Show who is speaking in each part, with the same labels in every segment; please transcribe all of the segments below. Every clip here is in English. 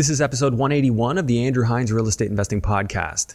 Speaker 1: This is episode 181 of the Andrew Hines Real Estate Investing Podcast.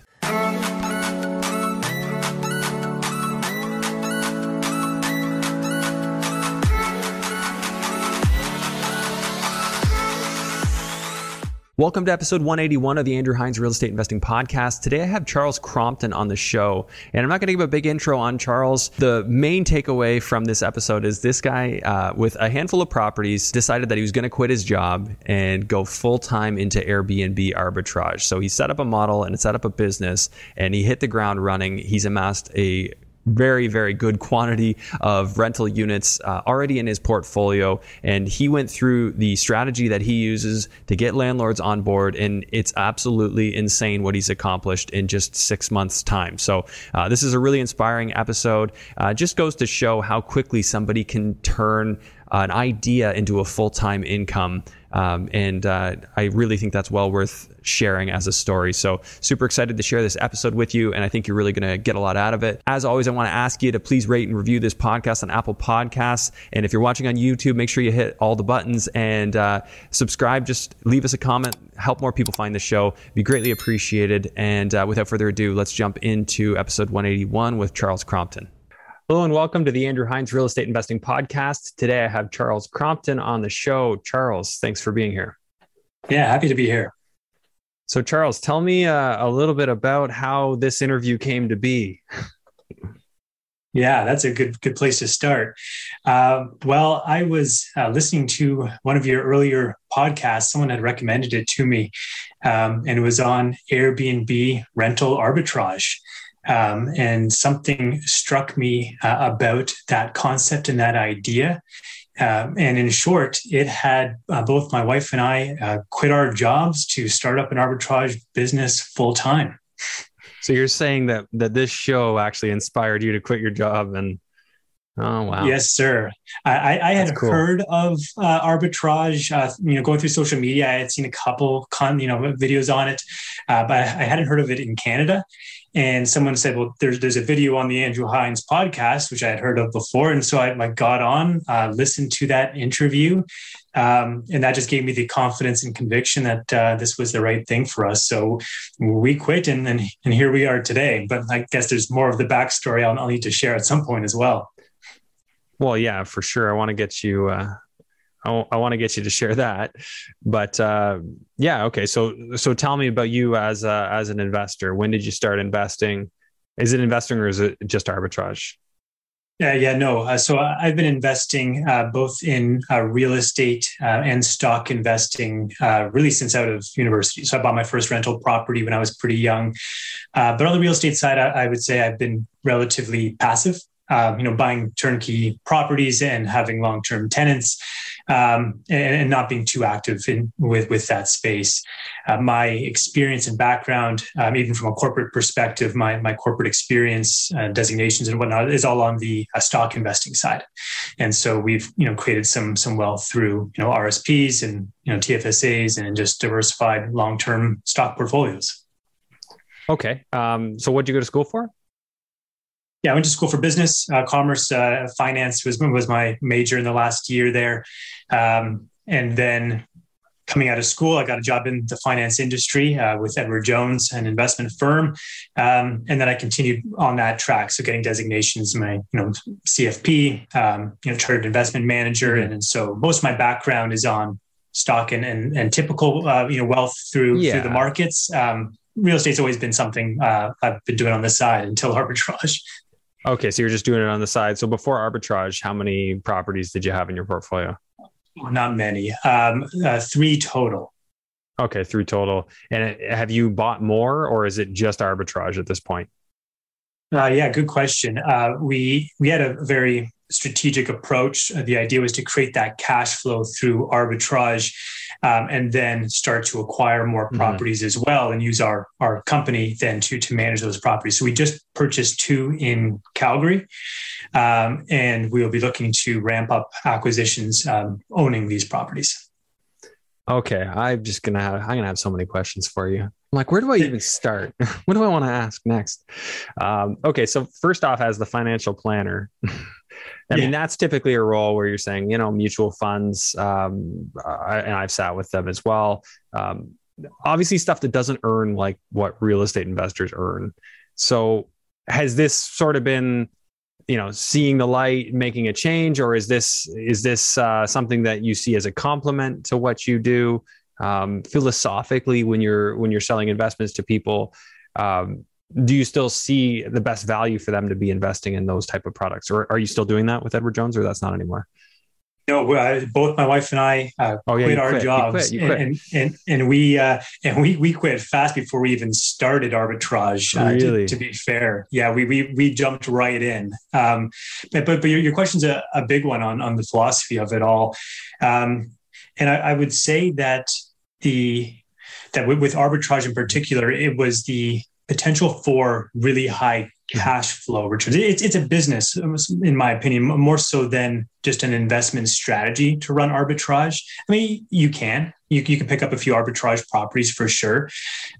Speaker 1: Welcome to episode 181 of the Andrew Hines Real Estate Investing Podcast. Today I have Charles Crompton on the show, and I'm not going to give a big intro on Charles. The main takeaway from this episode is this guy, uh, with a handful of properties, decided that he was going to quit his job and go full time into Airbnb arbitrage. So he set up a model and set up a business, and he hit the ground running. He's amassed a very, very good quantity of rental units uh, already in his portfolio. And he went through the strategy that he uses to get landlords on board. And it's absolutely insane what he's accomplished in just six months' time. So, uh, this is a really inspiring episode. Uh, just goes to show how quickly somebody can turn an idea into a full time income. Um, and uh, I really think that's well worth sharing as a story. So, super excited to share this episode with you. And I think you're really going to get a lot out of it. As always, I want to ask you to please rate and review this podcast on Apple Podcasts. And if you're watching on YouTube, make sure you hit all the buttons and uh, subscribe. Just leave us a comment, help more people find the show. Be greatly appreciated. And uh, without further ado, let's jump into episode 181 with Charles Crompton. Hello and welcome to the Andrew Hines Real Estate Investing Podcast. Today I have Charles Crompton on the show. Charles, thanks for being here.
Speaker 2: Yeah, happy to be here.
Speaker 1: So, Charles, tell me uh, a little bit about how this interview came to be.
Speaker 2: Yeah, that's a good good place to start. Uh, well, I was uh, listening to one of your earlier podcasts. Someone had recommended it to me, um, and it was on Airbnb rental arbitrage. Um, and something struck me uh, about that concept and that idea. Uh, and in short, it had uh, both my wife and I uh, quit our jobs to start up an arbitrage business full time.
Speaker 1: So you're saying that that this show actually inspired you to quit your job and Oh wow!
Speaker 2: Yes, sir. I, I had cool. heard of uh, arbitrage. Uh, you know, going through social media, I had seen a couple con you know videos on it, uh, but I hadn't heard of it in Canada. And someone said, "Well, there's there's a video on the Andrew Hines podcast, which I had heard of before." And so I, I got on, uh, listened to that interview, um, and that just gave me the confidence and conviction that uh, this was the right thing for us. So we quit, and and, and here we are today. But I guess there's more of the backstory I'll, I'll need to share at some point as well.
Speaker 1: Well, yeah, for sure. I want to get you. Uh, I, want to get you to share that, but uh, yeah, okay. So, so tell me about you as a, as an investor. When did you start investing? Is it investing or is it just arbitrage?
Speaker 2: Yeah, yeah, no. Uh, so I've been investing uh, both in uh, real estate uh, and stock investing uh, really since out of university. So I bought my first rental property when I was pretty young. Uh, but on the real estate side, I, I would say I've been relatively passive um, you know, buying turnkey properties and having long-term tenants, um, and, and, not being too active in with with that space. Uh, my experience and background, um, even from a corporate perspective, my my corporate experience, uh, designations and whatnot, is all on the uh, stock investing side, and so we've you know created some some wealth through you know RSPs and you know TFSAs and just diversified long-term stock portfolios.
Speaker 1: Okay, um, so what did you go to school for?
Speaker 2: Yeah, I went to school for business, uh, commerce, uh, finance was was my major in the last year there, um, and then coming out of school, I got a job in the finance industry uh, with Edward Jones, an investment firm, um, and then I continued on that track. So getting designations, my you know CFP, um, you know chartered investment manager, mm-hmm. and, and, so most of my background is on stock and and, and typical uh, you know wealth through yeah. through the markets. Um, real estate's always been something uh, I've been doing on the side until arbitrage.
Speaker 1: Okay, so you're just doing it on the side. So before arbitrage, how many properties did you have in your portfolio?
Speaker 2: Not many. Um, uh, three total.
Speaker 1: Okay, three total. And have you bought more, or is it just arbitrage at this point?
Speaker 2: Uh, yeah, good question. Uh, we we had a very strategic approach. Uh, the idea was to create that cash flow through arbitrage um, and then start to acquire more mm-hmm. properties mm-hmm. as well and use our, our company then to, to manage those properties. So we just purchased two in Calgary um, and we will be looking to ramp up acquisitions um, owning these properties.
Speaker 1: Okay, I'm just gonna have I'm gonna have so many questions for you. I'm like, where do I even start? what do I want to ask next? Um, okay, so first off, as the financial planner, I yeah. mean that's typically a role where you're saying, you know, mutual funds, um, I, and I've sat with them as well. Um, obviously, stuff that doesn't earn like what real estate investors earn. So, has this sort of been you know seeing the light making a change or is this is this uh, something that you see as a complement to what you do? Um, philosophically when you're when you're selling investments to people um, do you still see the best value for them to be investing in those type of products? Or are you still doing that with edward jones or that's not anymore
Speaker 2: no, uh, both my wife and I uh, oh, yeah, quit our quit. jobs, you quit. You quit. And, and, and we uh, and we we quit fast before we even started arbitrage. Uh, really? To, to, be fair, yeah, we we we jumped right in. Um, but but, but your, your question's a, a big one on on the philosophy of it all, um, and I, I would say that the that with, with arbitrage in particular, it was the potential for really high cash flow returns. It's, it's a business, in my opinion, more so than just an investment strategy to run arbitrage. I mean, you can, you, you can pick up a few arbitrage properties for sure.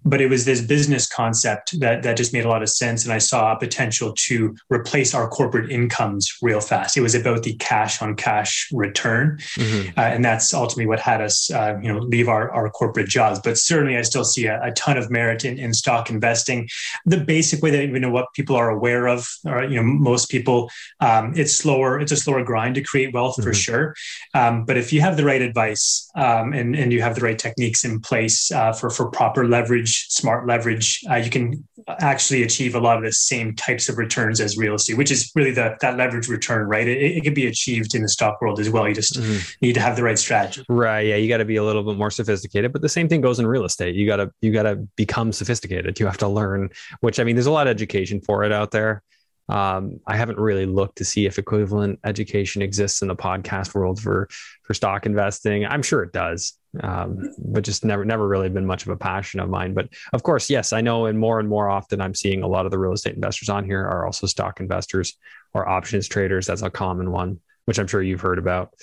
Speaker 2: But it was this business concept that, that just made a lot of sense. And I saw a potential to replace our corporate incomes real fast. It was about the cash on cash return. Mm-hmm. Uh, and that's ultimately what had us, uh, you know, leave our, our corporate jobs. But certainly I still see a, a ton of merit in, in stock investing. The basic way that, you know, what people are aware of, or, you know, most people, um, it's slower, it's a slower grind to create wealth mm-hmm. for sure. Um, but if you have the right advice um, and, and you have the right techniques in place uh, for for proper leverage, smart leverage, uh, you can actually achieve a lot of the same types of returns as real estate, which is really the that leverage return, right? It, it can be achieved in the stock world as well. You just mm-hmm. need to have the right strategy.
Speaker 1: Right. Yeah. You got to be a little bit more sophisticated, but the same thing goes in real estate. You got to you got to become sophisticated. You have to learn. Which I mean, there's a lot of education for it out there. Um, I haven't really looked to see if equivalent education exists in the podcast world for for stock investing. I'm sure it does, um, but just never never really been much of a passion of mine. But of course, yes, I know, and more and more often, I'm seeing a lot of the real estate investors on here are also stock investors or options traders. That's a common one, which I'm sure you've heard about.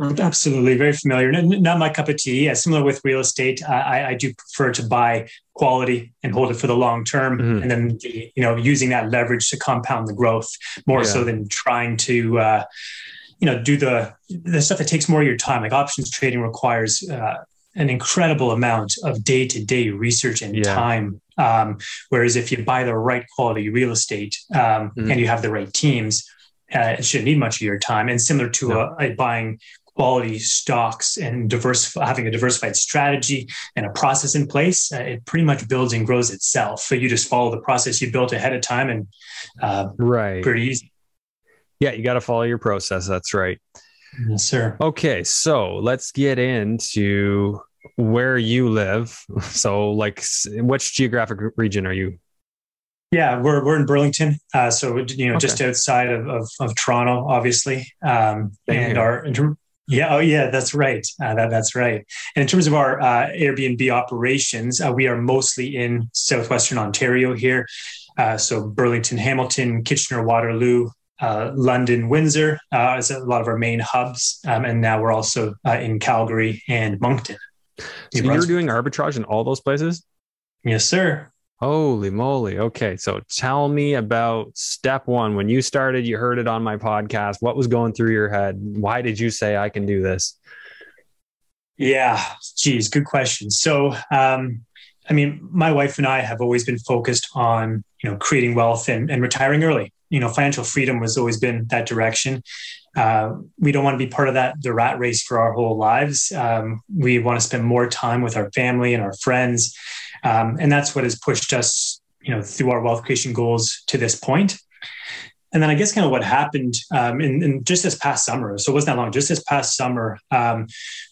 Speaker 2: Absolutely, very familiar. Not my cup of tea. Yeah, similar with real estate, I, I do prefer to buy quality and hold it for the long term, mm-hmm. and then you know using that leverage to compound the growth more yeah. so than trying to uh, you know do the the stuff that takes more of your time. Like options trading requires uh, an incredible amount of day to day research and yeah. time. Um, whereas if you buy the right quality real estate um, mm-hmm. and you have the right teams, uh, it shouldn't need much of your time. And similar to no. a, a, buying quality stocks and diverse, having a diversified strategy and a process in place, uh, it pretty much builds and grows itself. So you just follow the process you built ahead of time and uh,
Speaker 1: right,
Speaker 2: pretty easy.
Speaker 1: Yeah, you got to follow your process. That's right.
Speaker 2: Yes, sir.
Speaker 1: Okay, so let's get into where you live. So, like, which geographic region are you
Speaker 2: yeah, we're we're in Burlington, uh, so you know, okay. just outside of, of, of Toronto, obviously, um, and our yeah, oh yeah, that's right. Uh, that, that's right. And in terms of our uh, Airbnb operations, uh, we are mostly in southwestern Ontario here. Uh, so Burlington, Hamilton, Kitchener, Waterloo, uh, London, Windsor uh, is a lot of our main hubs. Um, and now we're also in Calgary and Moncton.
Speaker 1: So you're doing arbitrage in all those places?
Speaker 2: Yes, sir.
Speaker 1: Holy moly. Okay. So tell me about step one. When you started, you heard it on my podcast. What was going through your head? Why did you say I can do this?
Speaker 2: Yeah. Geez, good question. So, um, I mean, my wife and I have always been focused on, you know, creating wealth and, and retiring early. You know, financial freedom has always been that direction. Uh, we don't want to be part of that the rat race for our whole lives. Um, we want to spend more time with our family and our friends. Um, and that's what has pushed us, you know, through our wealth creation goals to this point. And then I guess kind of what happened um, in, in, just this past summer. So it wasn't that long. Just this past summer, um,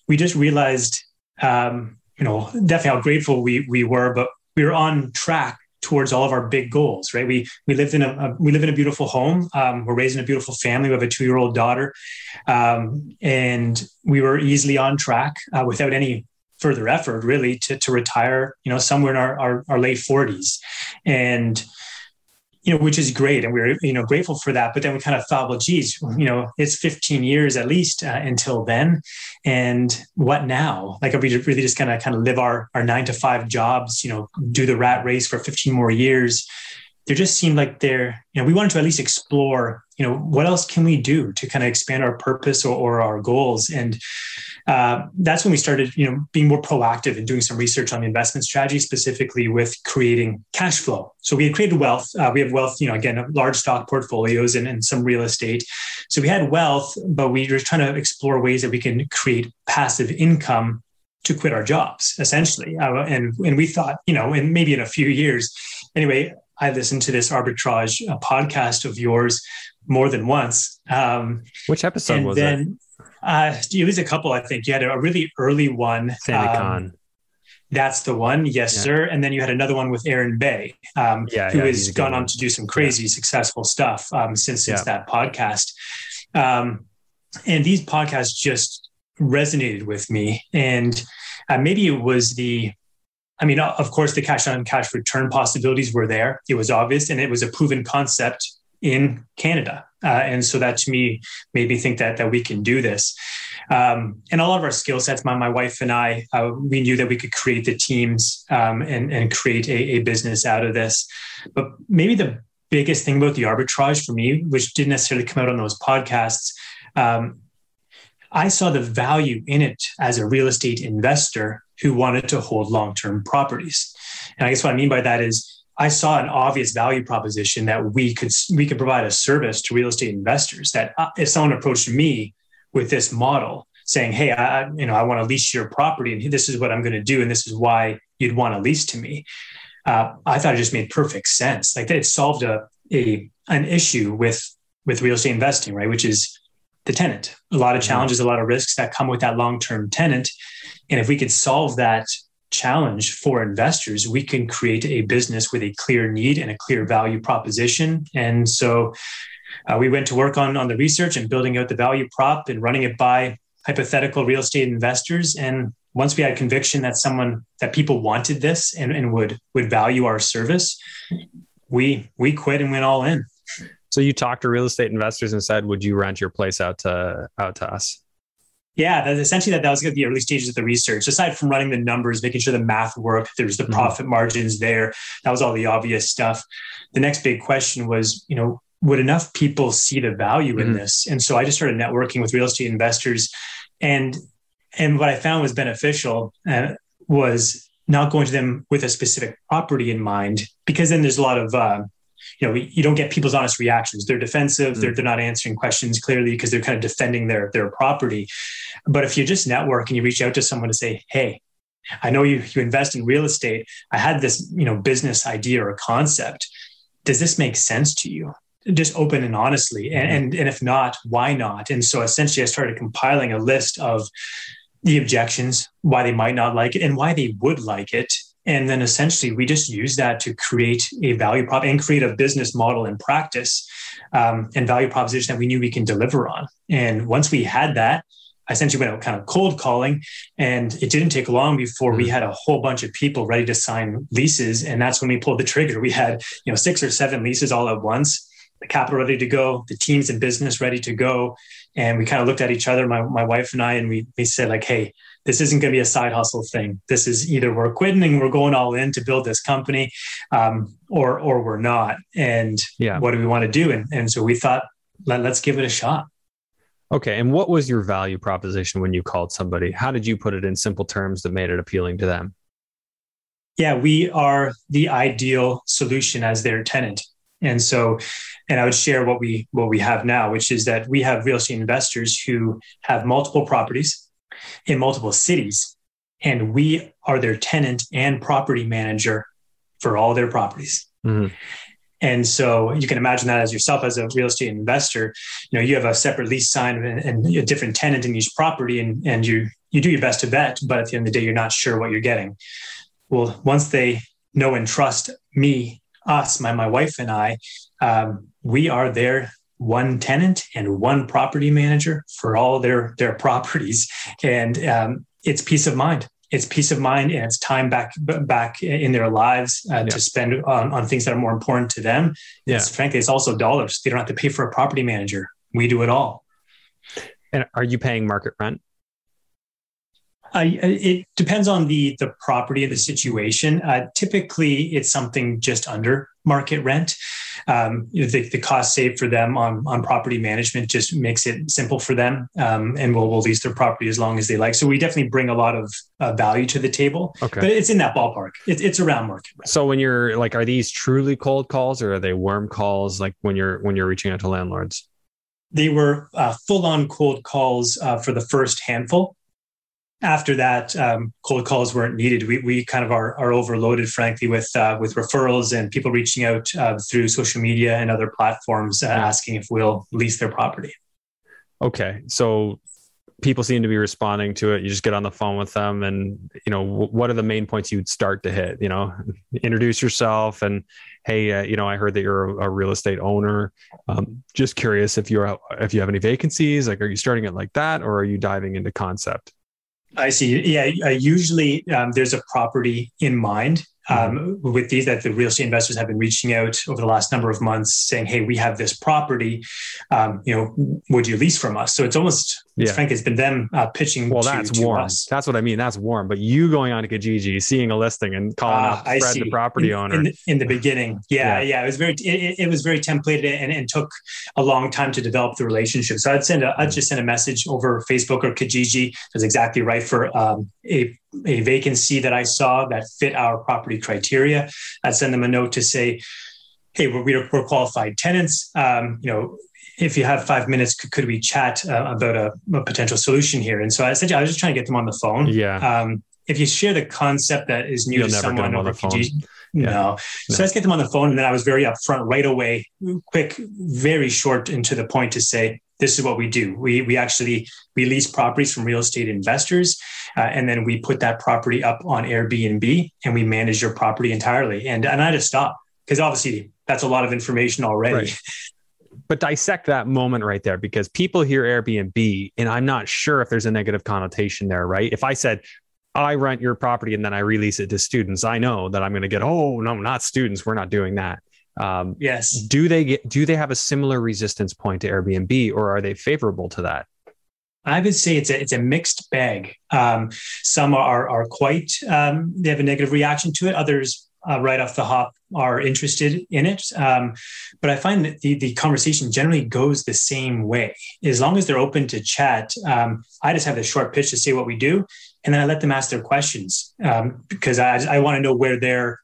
Speaker 2: we just realized, um, you know, definitely how grateful we we were, but we were on track towards all of our big goals. Right? We we lived in a, a we live in a beautiful home. Um, we're raising a beautiful family. We have a two year old daughter, um, and we were easily on track uh, without any further effort really to, to retire, you know, somewhere in our, our, our late 40s. And you know, which is great, and we are you know grateful for that. But then we kind of thought, well, geez, you know, it's 15 years at least uh, until then, and what now? Like, are we really just gonna kind of live our our nine to five jobs? You know, do the rat race for 15 more years? There just seemed like there, you know, we wanted to at least explore, you know, what else can we do to kind of expand our purpose or, or our goals and uh, that's when we started, you know, being more proactive and doing some research on the investment strategy, specifically with creating cash flow. So we had created wealth. Uh, we have wealth, you know, again, large stock portfolios and, and some real estate. So we had wealth, but we were trying to explore ways that we can create passive income to quit our jobs, essentially. Uh, and and we thought, you know, and maybe in a few years, anyway. I listened to this arbitrage uh, podcast of yours more than once. Um,
Speaker 1: Which episode was then, it?
Speaker 2: Uh, it was a couple, I think. You had a really early one.
Speaker 1: Um,
Speaker 2: That's the one, yes, yeah. sir. And then you had another one with Aaron Bay, um, yeah, who yeah, has gone on to do some crazy yeah. successful stuff um, since since that podcast. Um, and these podcasts just resonated with me, and uh, maybe it was the I mean, of course, the cash on cash return possibilities were there. It was obvious, and it was a proven concept in Canada. Uh, and so that to me made me think that that we can do this. Um, and all of our skill sets, my, my wife and I, uh, we knew that we could create the teams um, and, and create a, a business out of this. But maybe the biggest thing about the arbitrage for me, which didn't necessarily come out on those podcasts, um, I saw the value in it as a real estate investor who wanted to hold long term properties. And I guess what I mean by that is I saw an obvious value proposition that we could we could provide a service to real estate investors. That uh, if someone approached me with this model, saying, "Hey, I you know I want to lease your property, and this is what I'm going to do, and this is why you'd want to lease to me," uh, I thought it just made perfect sense. Like it solved a a an issue with with real estate investing, right? Which is the tenant. A lot of mm-hmm. challenges, a lot of risks that come with that long term tenant, and if we could solve that challenge for investors, we can create a business with a clear need and a clear value proposition. And so uh, we went to work on, on the research and building out the value prop and running it by hypothetical real estate investors. And once we had conviction that someone that people wanted this and, and would would value our service, we we quit and went all in.
Speaker 1: So you talked to real estate investors and said, "Would you rent your place out to out to us?"
Speaker 2: Yeah, that's essentially that. That was the early stages of the research. Aside from running the numbers, making sure the math worked, there's the mm-hmm. profit margins there. That was all the obvious stuff. The next big question was, you know, would enough people see the value mm-hmm. in this? And so I just started networking with real estate investors, and and what I found was beneficial uh, was not going to them with a specific property in mind, because then there's a lot of uh, you know, you don't get people's honest reactions. They're defensive. Mm. They're, they're not answering questions clearly because they're kind of defending their, their property. But if you just network and you reach out to someone to say, Hey, I know you, you invest in real estate. I had this, you know, business idea or concept. Does this make sense to you? Just open and honestly. And, and, and if not, why not? And so essentially I started compiling a list of the objections, why they might not like it and why they would like it and then essentially, we just use that to create a value prop and create a business model and practice um, and value proposition that we knew we can deliver on. And once we had that, I essentially went out kind of cold calling, and it didn't take long before we mm. had a whole bunch of people ready to sign leases. And that's when we pulled the trigger. We had you know six or seven leases all at once, the capital ready to go, the teams and business ready to go, and we kind of looked at each other, my my wife and I, and we we said like, hey, this isn't going to be a side hustle thing. This is either we're quitting and we're going all in to build this company, um, or or we're not. And yeah. what do we want to do? And and so we thought, Let, let's give it a shot.
Speaker 1: Okay. And what was your value proposition when you called somebody? How did you put it in simple terms that made it appealing to them?
Speaker 2: Yeah, we are the ideal solution as their tenant. And so, and I would share what we what we have now, which is that we have real estate investors who have multiple properties in multiple cities. And we are their tenant and property manager for all their properties. Mm-hmm. And so you can imagine that as yourself as a real estate investor, you know, you have a separate lease signed and, and a different tenant in each property and, and you you do your best to vet, but at the end of the day, you're not sure what you're getting. Well, once they know and trust me, us, my, my wife and I, um, we are their one tenant and one property manager for all their their properties and um, it's peace of mind it's peace of mind and it's time back back in their lives uh, yeah. to spend on, on things that are more important to them. Yeah. It's, frankly, it's also dollars. They don't have to pay for a property manager. We do it all.
Speaker 1: And are you paying market rent?
Speaker 2: Uh, it depends on the the property and the situation. Uh, typically, it's something just under market rent. Um, the, the cost saved for them on, on property management just makes it simple for them um, and will, will lease their property as long as they like. So we definitely bring a lot of uh, value to the table, okay. but it's in that ballpark. It, it's around market.
Speaker 1: So when you're like, are these truly cold calls or are they warm calls? Like when you're, when you're reaching out to landlords?
Speaker 2: They were uh, full on cold calls uh, for the first handful after that, um, cold calls weren't needed. We, we kind of are, are overloaded, frankly, with uh, with referrals and people reaching out uh, through social media and other platforms uh, asking if we'll lease their property.
Speaker 1: Okay, so people seem to be responding to it. You just get on the phone with them, and you know what are the main points you'd start to hit? You know, introduce yourself and hey, uh, you know, I heard that you're a, real estate owner. Um, just curious if you're if you have any vacancies. Like, are you starting it like that, or are you diving into concept?
Speaker 2: I see. Yeah, uh, usually um, there's a property in mind um, mm-hmm. with these that the real estate investors have been reaching out over the last number of months saying, Hey, we have this property. Um, you know, would you lease from us? So it's almost, yeah. frankly, it's been them uh, pitching.
Speaker 1: Well,
Speaker 2: to,
Speaker 1: that's warm.
Speaker 2: Us.
Speaker 1: That's what I mean. That's warm. But you going on to Kijiji, seeing a listing and calling uh, up Fred, the property
Speaker 2: in,
Speaker 1: owner.
Speaker 2: In the, in the beginning. Yeah, yeah. Yeah. It was very, it, it was very templated and, and, took a long time to develop the relationship. So I'd send a, I'd mm. just send a message over Facebook or Kijiji. That's exactly right for um, a a vacancy that I saw that fit our property criteria. I'd send them a note to say, "Hey, we're, we're qualified tenants. Um, you know, if you have five minutes, could, could we chat uh, about a, a, potential solution here?" And so I said, I was just trying to get them on the phone.
Speaker 1: Yeah. Um,
Speaker 2: if you share the concept that is new
Speaker 1: You'll
Speaker 2: to someone
Speaker 1: over
Speaker 2: Kijiji, no. no. So let's get them on the phone. And then I was very upfront right away, quick, very short and to the point to say, this is what we do. We, we actually release properties from real estate investors, uh, and then we put that property up on Airbnb and we manage your property entirely. And, and I just stop because obviously that's a lot of information already. Right.
Speaker 1: But dissect that moment right there because people hear Airbnb, and I'm not sure if there's a negative connotation there, right? If I said, I rent your property and then I release it to students, I know that I'm going to get, oh, no, not students. We're not doing that.
Speaker 2: Um, yes.
Speaker 1: Do they get? Do they have a similar resistance point to Airbnb, or are they favorable to that?
Speaker 2: I would say it's a it's a mixed bag. Um, some are are quite um, they have a negative reaction to it. Others uh, right off the hop are interested in it. Um, but I find that the the conversation generally goes the same way. As long as they're open to chat, um, I just have the short pitch to say what we do, and then I let them ask their questions um, because I I want to know where they're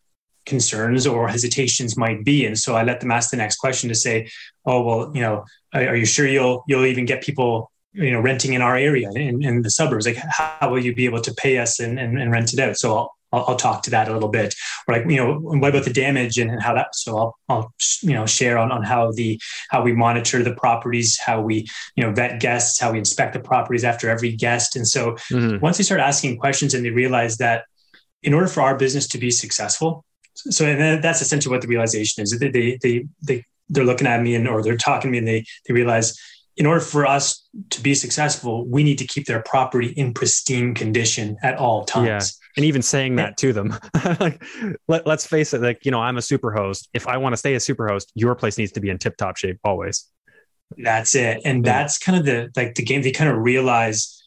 Speaker 2: concerns or hesitations might be and so i let them ask the next question to say oh well you know are you sure you'll you'll even get people you know renting in our area in, in the suburbs like how will you be able to pay us and, and, and rent it out so I'll, I'll, talk to that a little bit or like you know what about the damage and, and how that so I'll, I'll you know share on, on how the how we monitor the properties how we you know vet guests how we inspect the properties after every guest and so mm-hmm. once they start asking questions and they realize that in order for our business to be successful so and that's essentially what the realization is. They they they, they they're looking at me and or they're talking to me and they they realize in order for us to be successful, we need to keep their property in pristine condition at all times. Yeah.
Speaker 1: And even saying that to them, like, let, let's face it, like, you know, I'm a super host. If I want to stay a super host, your place needs to be in tip top shape always.
Speaker 2: That's it. And that's kind of the, like the game they kind of realize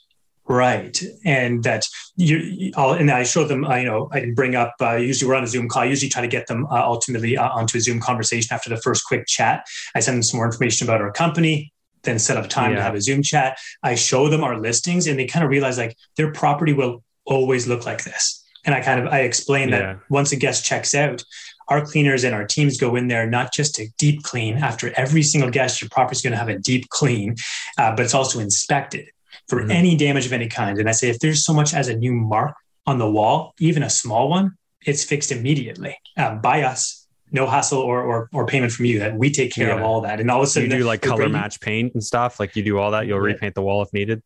Speaker 2: Right, and that you, I'll, and I show them. Uh, you know, I bring up. Uh, usually, we're on a Zoom call. I usually try to get them uh, ultimately uh, onto a Zoom conversation after the first quick chat. I send them some more information about our company, then set up time yeah. to have a Zoom chat. I show them our listings, and they kind of realize like their property will always look like this. And I kind of I explain yeah. that once a guest checks out, our cleaners and our teams go in there not just to deep clean after every single guest. Your property is going to have a deep clean, uh, but it's also inspected for mm-hmm. any damage of any kind. And I say, if there's so much as a new mark on the wall, even a small one, it's fixed immediately um, by us. No hassle or, or, or payment from you. That we take care yeah. of all that. And all of a sudden,
Speaker 1: you do like color match paint and stuff. Like you do all that. You'll yeah. repaint the wall if needed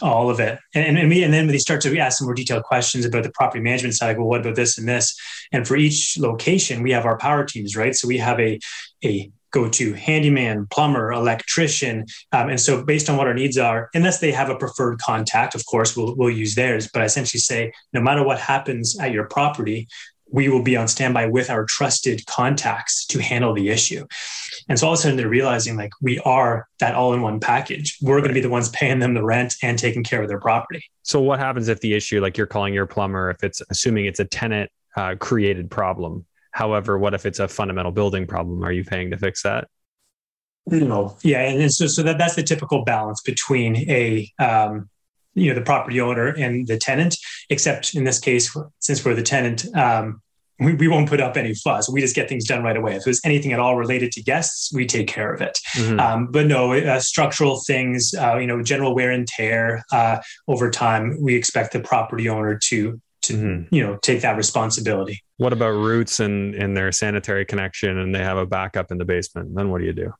Speaker 2: all of it. And, and, we, and then when they start to ask some more detailed questions about the property management side, like, well, what about this and this? And for each location, we have our power teams, right? So we have a, a go to handyman, plumber, electrician. Um, and so, based on what our needs are, unless they have a preferred contact, of course, we'll, we'll use theirs. But I essentially say, no matter what happens at your property, we will be on standby with our trusted contacts to handle the issue. And so all of a sudden they're realizing like we are that all in one package. We're going to be the ones paying them the rent and taking care of their property.
Speaker 1: So what happens if the issue, like you're calling your plumber, if it's assuming it's a tenant uh, created problem? However, what if it's a fundamental building problem? Are you paying to fix that?
Speaker 2: No. Yeah, and so so that that's the typical balance between a um, you know the property owner and the tenant. Except in this case, since we're the tenant, um, we, we won't put up any fuss. We just get things done right away. If there's anything at all related to guests, we take care of it. Mm-hmm. Um, but no, uh, structural things, uh, you know, general wear and tear uh, over time, we expect the property owner to to mm-hmm. you know take that responsibility.
Speaker 1: What about roots and in their sanitary connection, and they have a backup in the basement? Then what do you do?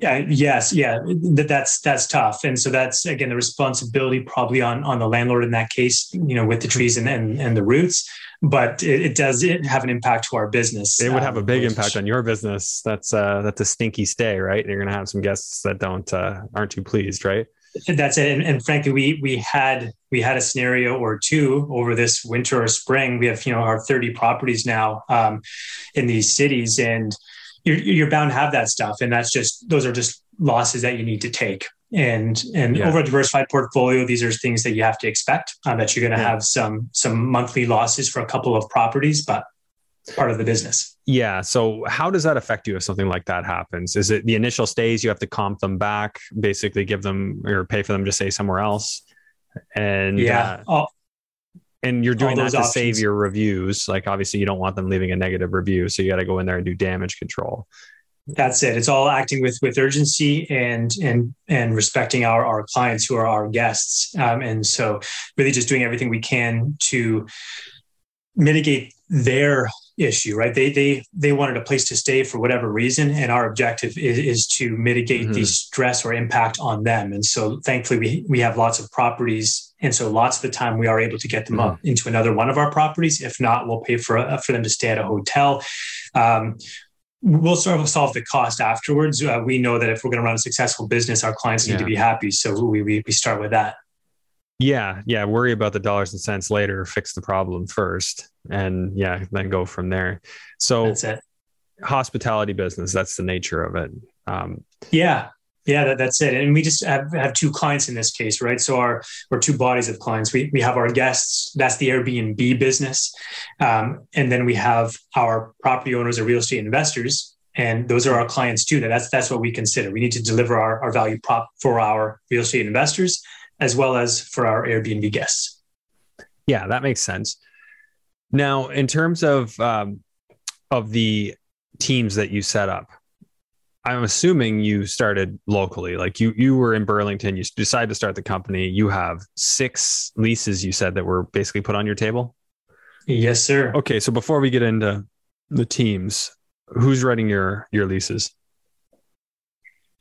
Speaker 2: Yeah, yes, yeah, that, that's that's tough, and so that's again the responsibility probably on on the landlord in that case, you know, with the trees and and, and the roots. But it, it does it have an impact to our business.
Speaker 1: It would have a um, big impact on your business. That's uh that's a stinky stay, right? You're gonna have some guests that don't uh, aren't too pleased, right?
Speaker 2: That's it. And, and frankly, we we had we had a scenario or two over this winter or spring. We have you know our 30 properties now um, in these cities, and you're, you're bound to have that stuff. And that's just, those are just losses that you need to take. And, and yeah. over a diversified portfolio, these are things that you have to expect uh, that you're going to yeah. have some, some monthly losses for a couple of properties, but part of the business.
Speaker 1: Yeah. So how does that affect you if something like that happens? Is it the initial stays you have to comp them back, basically give them or pay for them to stay somewhere else? And
Speaker 2: yeah, uh,
Speaker 1: and you're doing that to options. save your reviews. Like obviously you don't want them leaving a negative review, so you got to go in there and do damage control.
Speaker 2: That's it. It's all acting with with urgency and and and respecting our our clients who are our guests. Um, and so really just doing everything we can to mitigate their issue right they they they wanted a place to stay for whatever reason and our objective is, is to mitigate mm-hmm. the stress or impact on them and so thankfully we we have lots of properties and so lots of the time we are able to get them mm-hmm. up into another one of our properties if not we'll pay for uh, for them to stay at a hotel um, we'll sort of solve the cost afterwards. Uh, we know that if we're going to run a successful business, our clients need yeah. to be happy. So we, we, we start with that.
Speaker 1: Yeah, yeah. Worry about the dollars and cents later. Fix the problem first, and yeah, then go from there. So
Speaker 2: that's it.
Speaker 1: Hospitality business. That's the nature of it.
Speaker 2: Um, yeah, yeah, that, that's it. And we just have, have two clients in this case, right? So our or two bodies of clients. We we have our guests. That's the Airbnb business, um, and then we have our property owners or real estate investors, and those are our clients too. That's that's what we consider. We need to deliver our, our value prop for our real estate investors as well as for our Airbnb guests.
Speaker 1: Yeah, that makes sense. Now, in terms of um, of the teams that you set up, I'm assuming you started locally. Like you, you were in Burlington. You decided to start the company. You have six leases. You said that were basically put on your table.
Speaker 2: Yes, sir.
Speaker 1: Okay, so before we get into the teams, who's writing your your leases?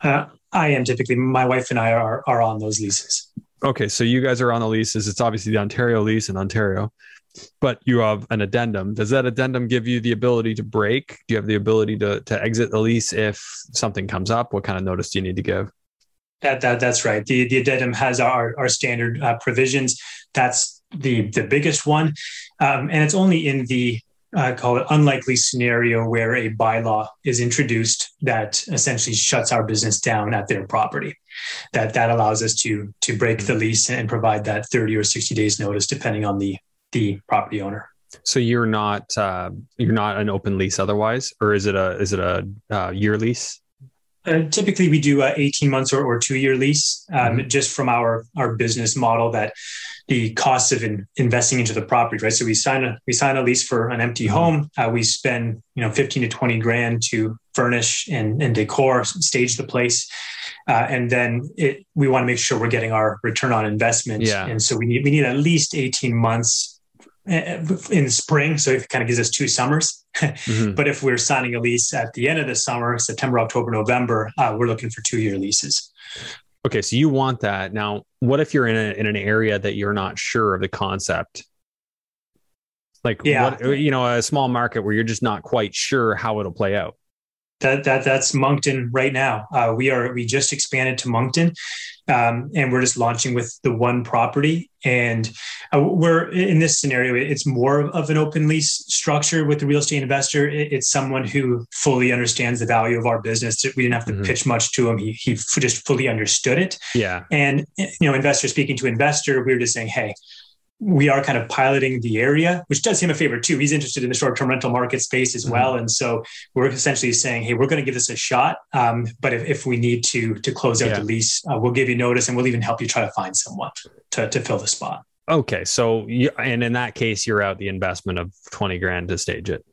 Speaker 2: Uh, I am typically. My wife and I are are on those leases
Speaker 1: okay, so you guys are on the leases. It's obviously the Ontario lease in Ontario, but you have an addendum. Does that addendum give you the ability to break? Do you have the ability to to exit the lease if something comes up? What kind of notice do you need to give?
Speaker 2: That, that that's right. The the addendum has our our standard uh, provisions. That's the the biggest one, um, and it's only in the uh, call it unlikely scenario where a bylaw is introduced that essentially shuts our business down at their property. That that allows us to to break the lease and provide that 30 or 60 days notice depending on the the property owner.
Speaker 1: So you're not uh, you're not an open lease otherwise, or is it a is it a uh, year lease?
Speaker 2: Uh, typically, we do a 18 months or, or two year lease, um, mm-hmm. just from our our business model that the cost of in, investing into the property, right? So we sign a we sign a lease for an empty mm-hmm. home. Uh, we spend you know 15 to 20 grand to furnish and, and decor, stage the place, uh, and then it, we want to make sure we're getting our return on investment.
Speaker 1: Yeah.
Speaker 2: And so we need we need at least 18 months in spring. So it kind of gives us two summers mm-hmm. But if we're signing a lease at the end of the summer, September, October, November, uh, we're looking for two year leases.
Speaker 1: Okay, so you want that. Now, what if you're in, a, in an area that you're not sure of the concept? Like, yeah. what, you know, a small market where you're just not quite sure how it'll play out.
Speaker 2: that that that's Moncton right now. Uh, we are we just expanded to Moncton, um, and we're just launching with the one property. And uh, we're in this scenario. It's more of an open lease structure with the real estate investor. It's someone who fully understands the value of our business. We didn't have to mm-hmm. pitch much to him. He he just fully understood it.
Speaker 1: Yeah.
Speaker 2: And you know, investor speaking to investor, we were just saying, hey we are kind of piloting the area, which does him a favor too. He's interested in the short term rental market space as mm-hmm. well. And so we're essentially saying, hey, we're going to give this a shot. Um, but if, if, we need to to close out yeah. the lease, uh, we'll give you notice and we'll even help you try to find someone to, to fill the spot.
Speaker 1: Okay. So, you, and in that case, you're out the investment of 20 grand to stage it.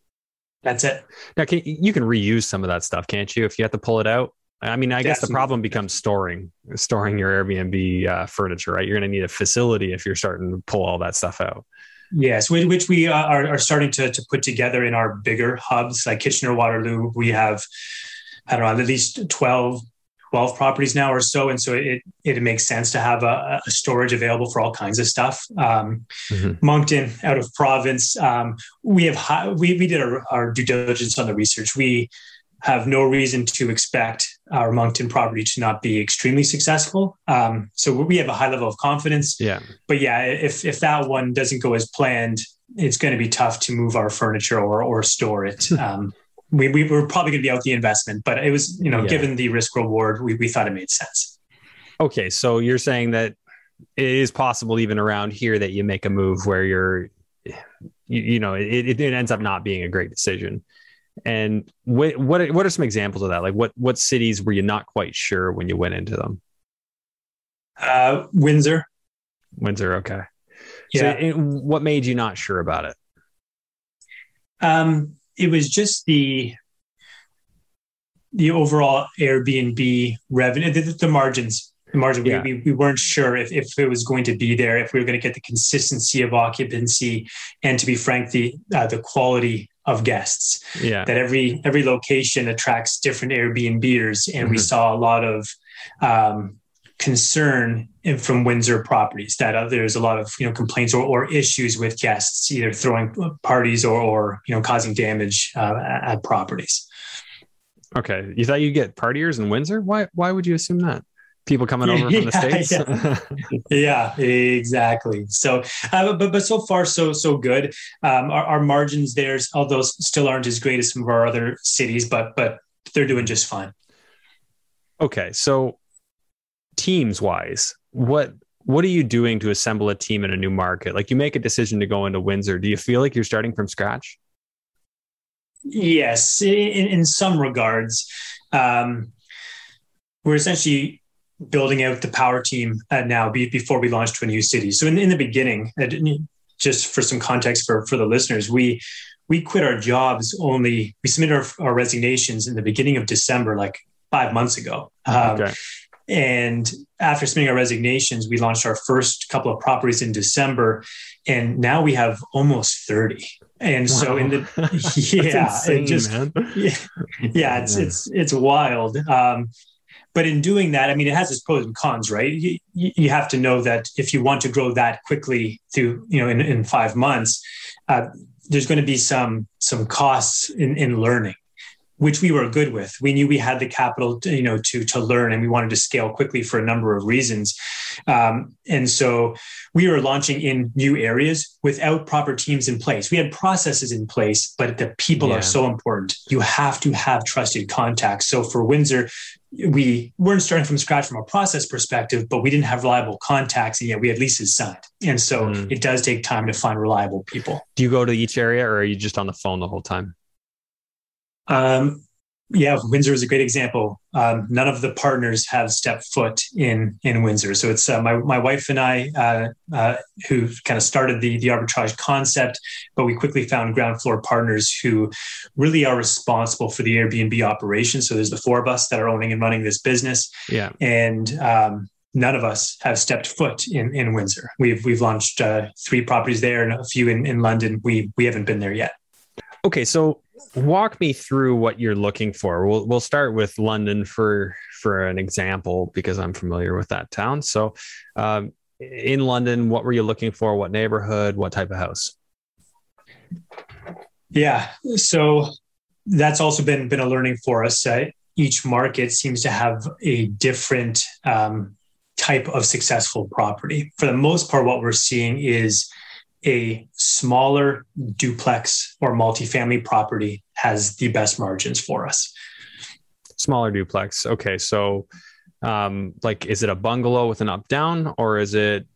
Speaker 2: That's it.
Speaker 1: Now, can, you can reuse some of that stuff, can't you? If you have to pull it out, I mean, I guess the problem becomes storing, storing your Airbnb uh, furniture, right? You're going to need a facility if you're starting to pull all that stuff out.
Speaker 2: Yes, which we uh, are, are starting to, to put together in our bigger hubs like Kitchener, Waterloo. We have, I don't know, at least 12, 12 properties now or so. And so it, it makes sense to have a, a storage available for all kinds of stuff. Um, mm-hmm. Moncton out of province, um, we have, high, we, we did our, our due diligence on the research. We, have no reason to expect our Moncton property to not be extremely successful. Um, so we have a high level of confidence.
Speaker 1: Yeah.
Speaker 2: But yeah, if if that one doesn't go as planned, it's going to be tough to move our furniture or or store it. Um, we, we were probably going to be out the investment, but it was you know yeah. given the risk reward, we we thought it made sense.
Speaker 1: Okay, so you're saying that it is possible even around here that you make a move where you're you, you know it, it ends up not being a great decision and what what what are some examples of that? Like what what cities were you not quite sure when you went into them?
Speaker 2: Uh, Windsor.
Speaker 1: Windsor, okay. Yeah. So, what made you not sure about it?
Speaker 2: Um, it was just the the overall Airbnb revenue, the, the margins. The margin. Yeah. We, we weren't sure if, if it was going to be there, if we were going to get the consistency of occupancy, and to be frank, the uh, the quality of guests.
Speaker 1: Yeah.
Speaker 2: That every every location attracts different Airbnbers, and mm-hmm. we saw a lot of um, concern from Windsor properties that uh, there's a lot of you know complaints or, or issues with guests either throwing parties or, or you know causing damage uh, at properties.
Speaker 1: Okay, you thought you'd get partiers in Windsor? Why? Why would you assume that? People coming over from the states.
Speaker 2: yeah. yeah, exactly. So, uh, but but so far so so good. Um, our, our margins there, although still aren't as great as some of our other cities, but but they're doing just fine.
Speaker 1: Okay, so teams wise, what what are you doing to assemble a team in a new market? Like you make a decision to go into Windsor. Do you feel like you're starting from scratch?
Speaker 2: Yes, in, in some regards. Um, we're essentially building out the power team uh, now be, before we launch to a new city. So in, in the beginning, uh, just for some context for, for the listeners, we we quit our jobs only we submitted our, our resignations in the beginning of December, like five months ago. Um, okay. And after submitting our resignations, we launched our first couple of properties in December, and now we have almost thirty. And wow. so in the yeah, insane, just yeah, yeah, it's it's it's wild. Um, but in doing that, I mean, it has its pros and cons, right? You, you have to know that if you want to grow that quickly through, you know, in, in five months, uh, there's going to be some some costs in, in learning which we were good with. We knew we had the capital, to, you know, to to learn, and we wanted to scale quickly for a number of reasons. Um, and so we were launching in new areas without proper teams in place. We had processes in place, but the people yeah. are so important. You have to have trusted contacts. So for Windsor, we weren't starting from scratch from a process perspective, but we didn't have reliable contacts, and yet we had leases signed. And so mm. it does take time to find reliable people.
Speaker 1: Do you go to each area, or are you just on the phone the whole time?
Speaker 2: Um, yeah, Windsor is a great example. Um, none of the partners have stepped foot in in Windsor, so it's uh, my my wife and I uh, uh, who kind of started the the arbitrage concept, but we quickly found ground floor partners who really are responsible for the Airbnb operation. So there's the four of us that are owning and running this business.
Speaker 1: Yeah,
Speaker 2: and um, none of us have stepped foot in in Windsor. We've we've launched uh, three properties there and a few in in London. We we haven't been there yet.
Speaker 1: Okay, so walk me through what you're looking for. We'll we'll start with London for for an example because I'm familiar with that town. So, um, in London, what were you looking for? What neighborhood? What type of house?
Speaker 2: Yeah, so that's also been been a learning for us. Uh, each market seems to have a different um, type of successful property. For the most part, what we're seeing is a smaller duplex or multifamily property has the best margins for us.
Speaker 1: Smaller duplex. Okay, so um, like, is it a bungalow with an up down, or is it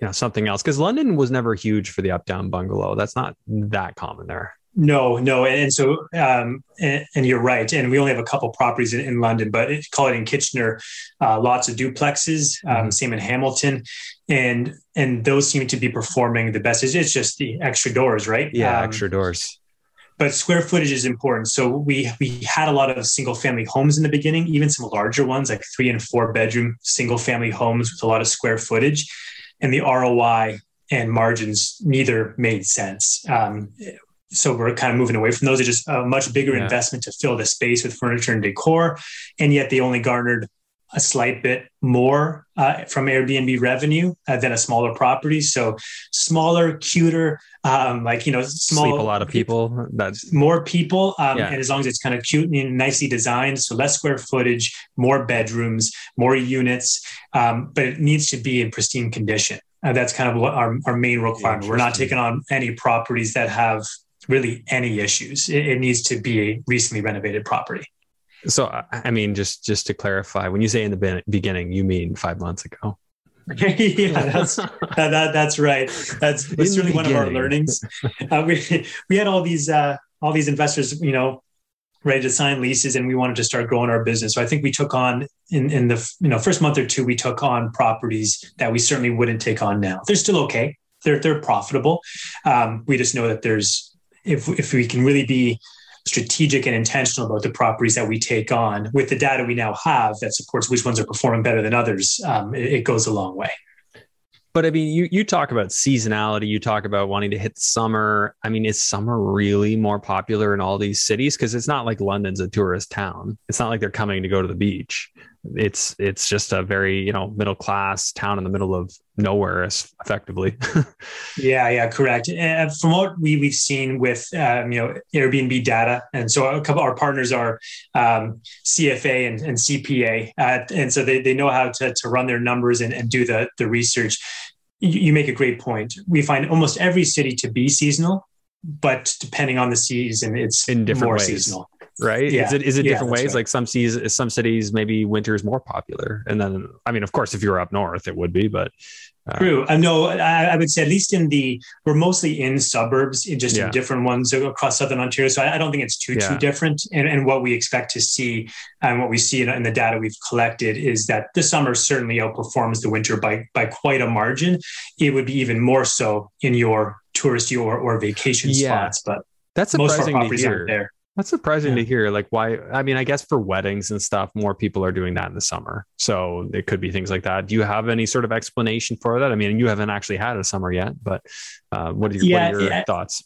Speaker 1: you know something else? Because London was never huge for the up down bungalow. That's not that common there.
Speaker 2: No, no, and so um, and, and, you're right. And we only have a couple properties in, in London, but it, call it in Kitchener, uh, lots of duplexes. Um, mm-hmm. Same in Hamilton, and and those seem to be performing the best. It's, it's just the extra doors, right?
Speaker 1: Yeah, um, extra doors.
Speaker 2: But square footage is important. So we we had a lot of single family homes in the beginning, even some larger ones like three and four bedroom single family homes with a lot of square footage, and the ROI and margins neither made sense. Um, so we're kind of moving away from those. It's just a much bigger yeah. investment to fill the space with furniture and decor, and yet they only garnered a slight bit more uh, from Airbnb revenue uh, than a smaller property. So smaller, cuter, um, like you know, small.
Speaker 1: Sleep a lot of people. That's
Speaker 2: more people, um, yeah. and as long as it's kind of cute and nicely designed, so less square footage, more bedrooms, more units, um, but it needs to be in pristine condition. Uh, that's kind of what our, our main requirement. We're not taking on any properties that have really any issues. It, it needs to be a recently renovated property.
Speaker 1: So, I mean, just just to clarify, when you say in the beginning, you mean five months ago?
Speaker 2: yeah, that's that, that, that's right. That's, that's certainly one of our learnings. Uh, we we had all these uh, all these investors, you know, ready to sign leases, and we wanted to start growing our business. So I think we took on in in the you know first month or two, we took on properties that we certainly wouldn't take on now. They're still okay. They're they're profitable. Um, we just know that there's if if we can really be strategic and intentional about the properties that we take on with the data we now have that supports which ones are performing better than others, um, it, it goes a long way.
Speaker 1: But I mean, you you talk about seasonality. You talk about wanting to hit summer. I mean, is summer really more popular in all these cities? Because it's not like London's a tourist town. It's not like they're coming to go to the beach it's it's just a very you know middle class town in the middle of nowhere effectively.
Speaker 2: Yeah yeah correct. And from what we, we've seen with um, you know airbnb data and so a couple our partners are um, cfa and, and cpa uh, and so they, they know how to, to run their numbers and, and do the, the research. You, you make a great point. We find almost every city to be seasonal but depending on the season it's in different more ways. seasonal
Speaker 1: right? Yeah. Is it is it different ways? Right. Like some cities, some cities, maybe winter is more popular, and then I mean, of course, if you're up north, it would be, but.
Speaker 2: Uh, True. I know. I, I, would say at least in the we're mostly in suburbs, in just yeah. in different ones across southern Ontario. So I, I don't think it's too too different. And, and what we expect to see and what we see in, in the data we've collected is that the summer certainly outperforms the winter by by quite a margin. It would be even more so in your touristy or, or vacation spots, but
Speaker 1: that's surprising to hear. There. That's surprising yeah. to hear. Like, why? I mean, I guess for weddings and stuff, more people are doing that in the summer. So it could be things like that. Do you have any sort of explanation for that? I mean, you haven't actually had a summer yet, but uh, what are your, yeah, what are your yeah. thoughts?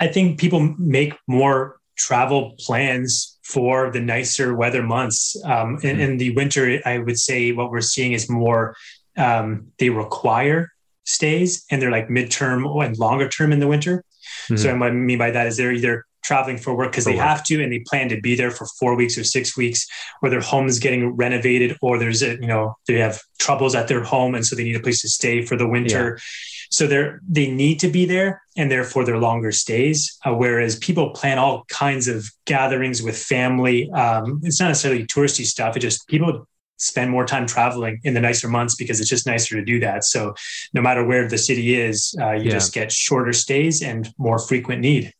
Speaker 2: I think people make more travel plans for the nicer weather months. Um, in, mm-hmm. in, the winter, I would say what we're seeing is more um, they require stays and they're like midterm and longer term in the winter. Mm-hmm. So what I mean by that is they're either traveling for work because they have to and they plan to be there for four weeks or six weeks or their home is getting renovated or there's a you know they have troubles at their home and so they need a place to stay for the winter. Yeah. so they're they need to be there and therefore they're longer stays. Uh, whereas people plan all kinds of gatherings with family um, it's not necessarily touristy stuff it just people spend more time traveling in the nicer months because it's just nicer to do that. So no matter where the city is uh, you yeah. just get shorter stays and more frequent need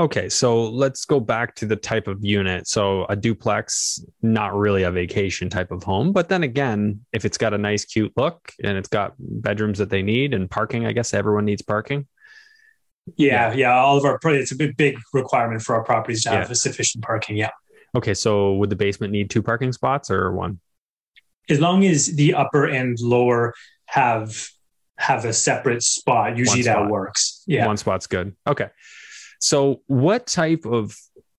Speaker 1: Okay, so let's go back to the type of unit. So a duplex, not really a vacation type of home, but then again, if it's got a nice, cute look and it's got bedrooms that they need and parking, I guess everyone needs parking.
Speaker 2: Yeah, yeah, yeah all of our it's a big, big requirement for our properties to have yeah. sufficient parking. Yeah.
Speaker 1: Okay, so would the basement need two parking spots or one?
Speaker 2: As long as the upper and lower have have a separate spot, usually spot. that works. Yeah,
Speaker 1: one spot's good. Okay. So, what type of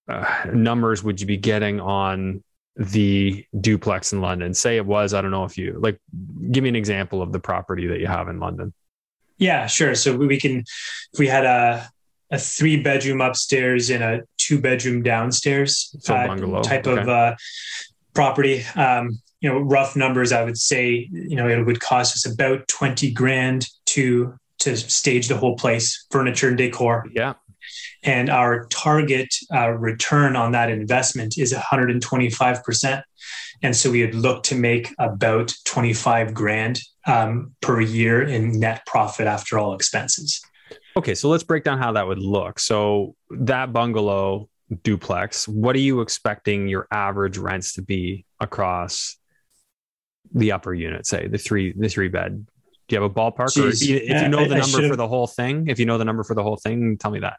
Speaker 1: uh, numbers would you be getting on the duplex in London? Say it was, I don't know if you like, give me an example of the property that you have in London.
Speaker 2: Yeah, sure. So we can, if we had a, a three bedroom upstairs and a two bedroom downstairs
Speaker 1: So
Speaker 2: uh, type
Speaker 1: okay.
Speaker 2: of uh, property. Um, you know, rough numbers, I would say, you know, it would cost us about 20 grand to to stage the whole place, furniture and decor.
Speaker 1: Yeah.
Speaker 2: And our target uh, return on that investment is 125%. And so we would look to make about 25 grand um, per year in net profit after all expenses.
Speaker 1: Okay, so let's break down how that would look. So that bungalow duplex, what are you expecting your average rents to be across the upper unit, say the three the three bed? Do you have a ballpark, or if
Speaker 2: Jeez.
Speaker 1: you, if you know
Speaker 2: I-
Speaker 1: the
Speaker 2: I
Speaker 1: number for the whole thing? If you know the number for the whole thing, tell me that.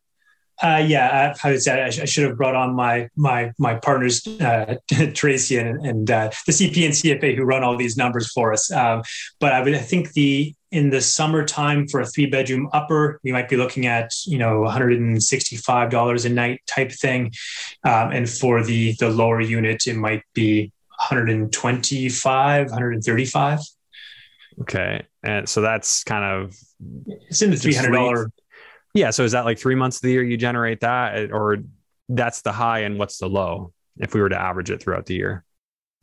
Speaker 2: Uh, yeah, I, I, would say I, sh- I should have brought on my my my partners, uh, Tracy and, and uh, the CP and CFA who run all these numbers for us. Um, but I would I think the in the summertime for a three bedroom upper, we might be looking at you know 165 dollars a night type thing, um, and for the the lower unit, it might be 125, 135.
Speaker 1: Okay, and so that's kind of
Speaker 2: It's in the three hundred dollar.
Speaker 1: Yeah. So is that like three months of the year you generate that, or that's the high and what's the low? If we were to average it throughout the year.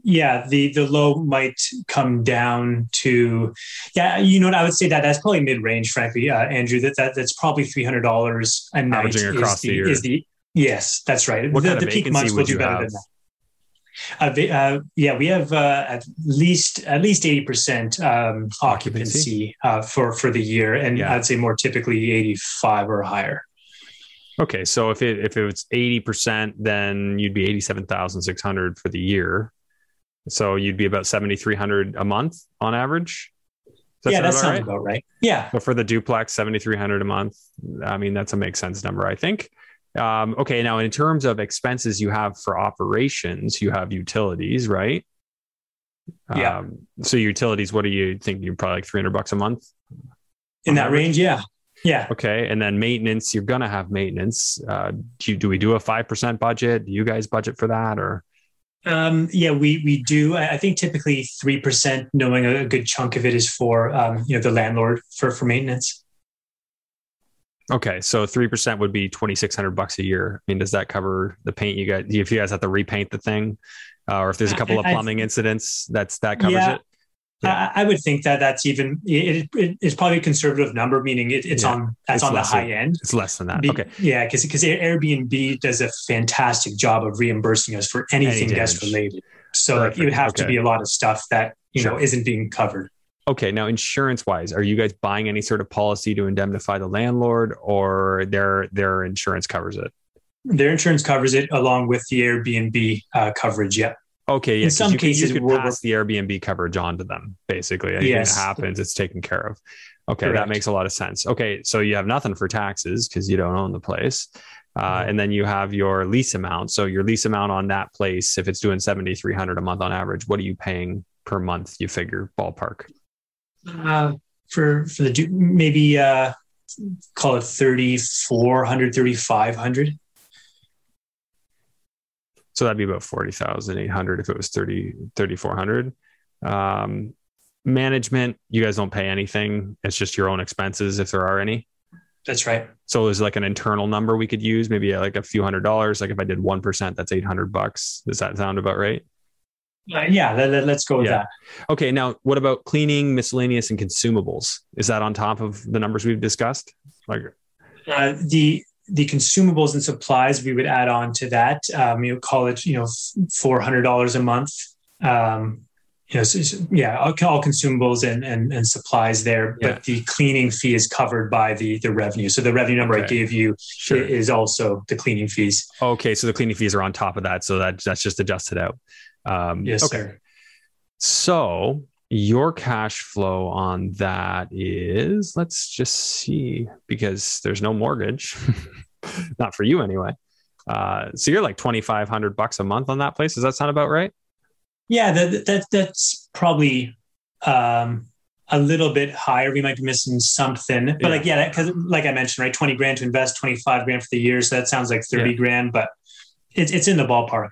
Speaker 2: Yeah, the the low might come down to, yeah, you know what I would say that that's probably mid range, frankly, uh, Andrew. That, that that's probably three hundred dollars a night.
Speaker 1: Averaging across
Speaker 2: is
Speaker 1: the year.
Speaker 2: Is the yes, that's right.
Speaker 1: What
Speaker 2: the,
Speaker 1: kind
Speaker 2: the
Speaker 1: of
Speaker 2: peak months will do better
Speaker 1: have?
Speaker 2: than that. Uh, yeah, we have uh, at least at least eighty percent um, occupancy uh, for for the year, and
Speaker 1: Yeah.
Speaker 2: I'd say more typically eighty five or higher.
Speaker 1: Okay, so if it if it was eighty percent, then you'd be eighty seven thousand six hundred for the year. So you'd be about seventy three hundred a month on average. Does
Speaker 2: yeah, that
Speaker 1: about
Speaker 2: sounds
Speaker 1: right?
Speaker 2: about right. Yeah,
Speaker 1: But for the duplex, seventy three hundred a month. I mean, that's a make sense number, I think. Um, okay, now in terms of expenses you have for operations, you have utilities, right?
Speaker 2: Yeah.
Speaker 1: Um, so utilities, what do you think? You're probably like three hundred bucks a month.
Speaker 2: in that range. Yeah, yeah.
Speaker 1: Okay, and then maintenance, you're gonna have maintenance. Uh, do you, do we do a five percent budget? Do you guys budget for that, or
Speaker 2: Um, yeah, we we do. I think typically three percent, knowing a good chunk of it is for um, you know the landlord for for maintenance.
Speaker 1: Okay? So three percent would be twenty six hundred bucks a year. I mean, does that cover the paint you got? If you guys have to repaint the thing, uh, or if there's a couple of
Speaker 2: I- I-
Speaker 1: plumbing incidents, that's that covers
Speaker 2: Yeah.
Speaker 1: it. Yeah.
Speaker 2: I, I would think that that's even it, it- it's probably a conservative number, meaning it, it's
Speaker 1: Yeah.
Speaker 2: on that's
Speaker 1: It's
Speaker 2: on the high
Speaker 1: than-
Speaker 2: end.
Speaker 1: It's less than that.
Speaker 2: Be-
Speaker 1: Okay,
Speaker 2: Yeah, because because Airbnb does a fantastic job of reimbursing us for anything
Speaker 1: Any
Speaker 2: guest related. So like, it would have to be a lot of stuff that you know isn't being covered.
Speaker 1: Okay. Now, insurance wise, are you guys buying any sort of policy to indemnify the landlord, or their their insurance covers it?
Speaker 2: Their insurance covers it along with the Airbnb uh, coverage. Yeah.
Speaker 1: Okay, yeah.
Speaker 2: In some
Speaker 1: you could,
Speaker 2: cases,
Speaker 1: you could pass the Airbnb coverage on to them. Basically, anything
Speaker 2: Yes.
Speaker 1: that happens, it's taken care of. Okay, that makes a lot of sense. Okay, so you have nothing for taxes because you don't own the place, uh, and then you have your lease amount. So your lease amount on that place, if it's doing seventy three hundred a month on average, what are you paying per month? You figure ballpark.
Speaker 2: Uh, for for the maybe uh, call it 3400 3500
Speaker 1: So that'd be about 40,800 if it was 30, 3,400. Um, management, you guys don't pay anything. It's just your own expenses if there are any.
Speaker 2: that's right
Speaker 1: So is like an internal number we could use, maybe like a few hundred dollars. Like if I did 1%, that's 800 bucks. Does that sound about right?
Speaker 2: Yeah let, us go with
Speaker 1: Yeah. Okay. Now, what about cleaning, miscellaneous, and consumables? Is that on top of the numbers we've discussed? Like,
Speaker 2: uh, the the consumables and supplies we would add on to that um, you know call it you know $400 a month um, you know so, so, yeah all, all consumables and, and and supplies there
Speaker 1: Yeah.
Speaker 2: but the cleaning fee is covered by the the revenue so the revenue number i gave you
Speaker 1: sure.
Speaker 2: is also the cleaning fees
Speaker 1: Okay. So the cleaning fees are on top of that. So that that's just adjusted out. Um,
Speaker 2: yes
Speaker 1: okay.
Speaker 2: sir
Speaker 1: So your cash flow on that is, let's just see, because there's no mortgage, not for you anyway. Uh, so you're like 2,500 bucks a month on that place. Does that sound about right?
Speaker 2: Yeah, that, that that's probably um, a little bit higher. We might be missing something, but
Speaker 1: Yeah.
Speaker 2: like yeah, because like I mentioned, right, twenty grand to invest, twenty five grand for the year, so that sounds like thirty
Speaker 1: Yeah.
Speaker 2: grand, but it's it's in the ballpark.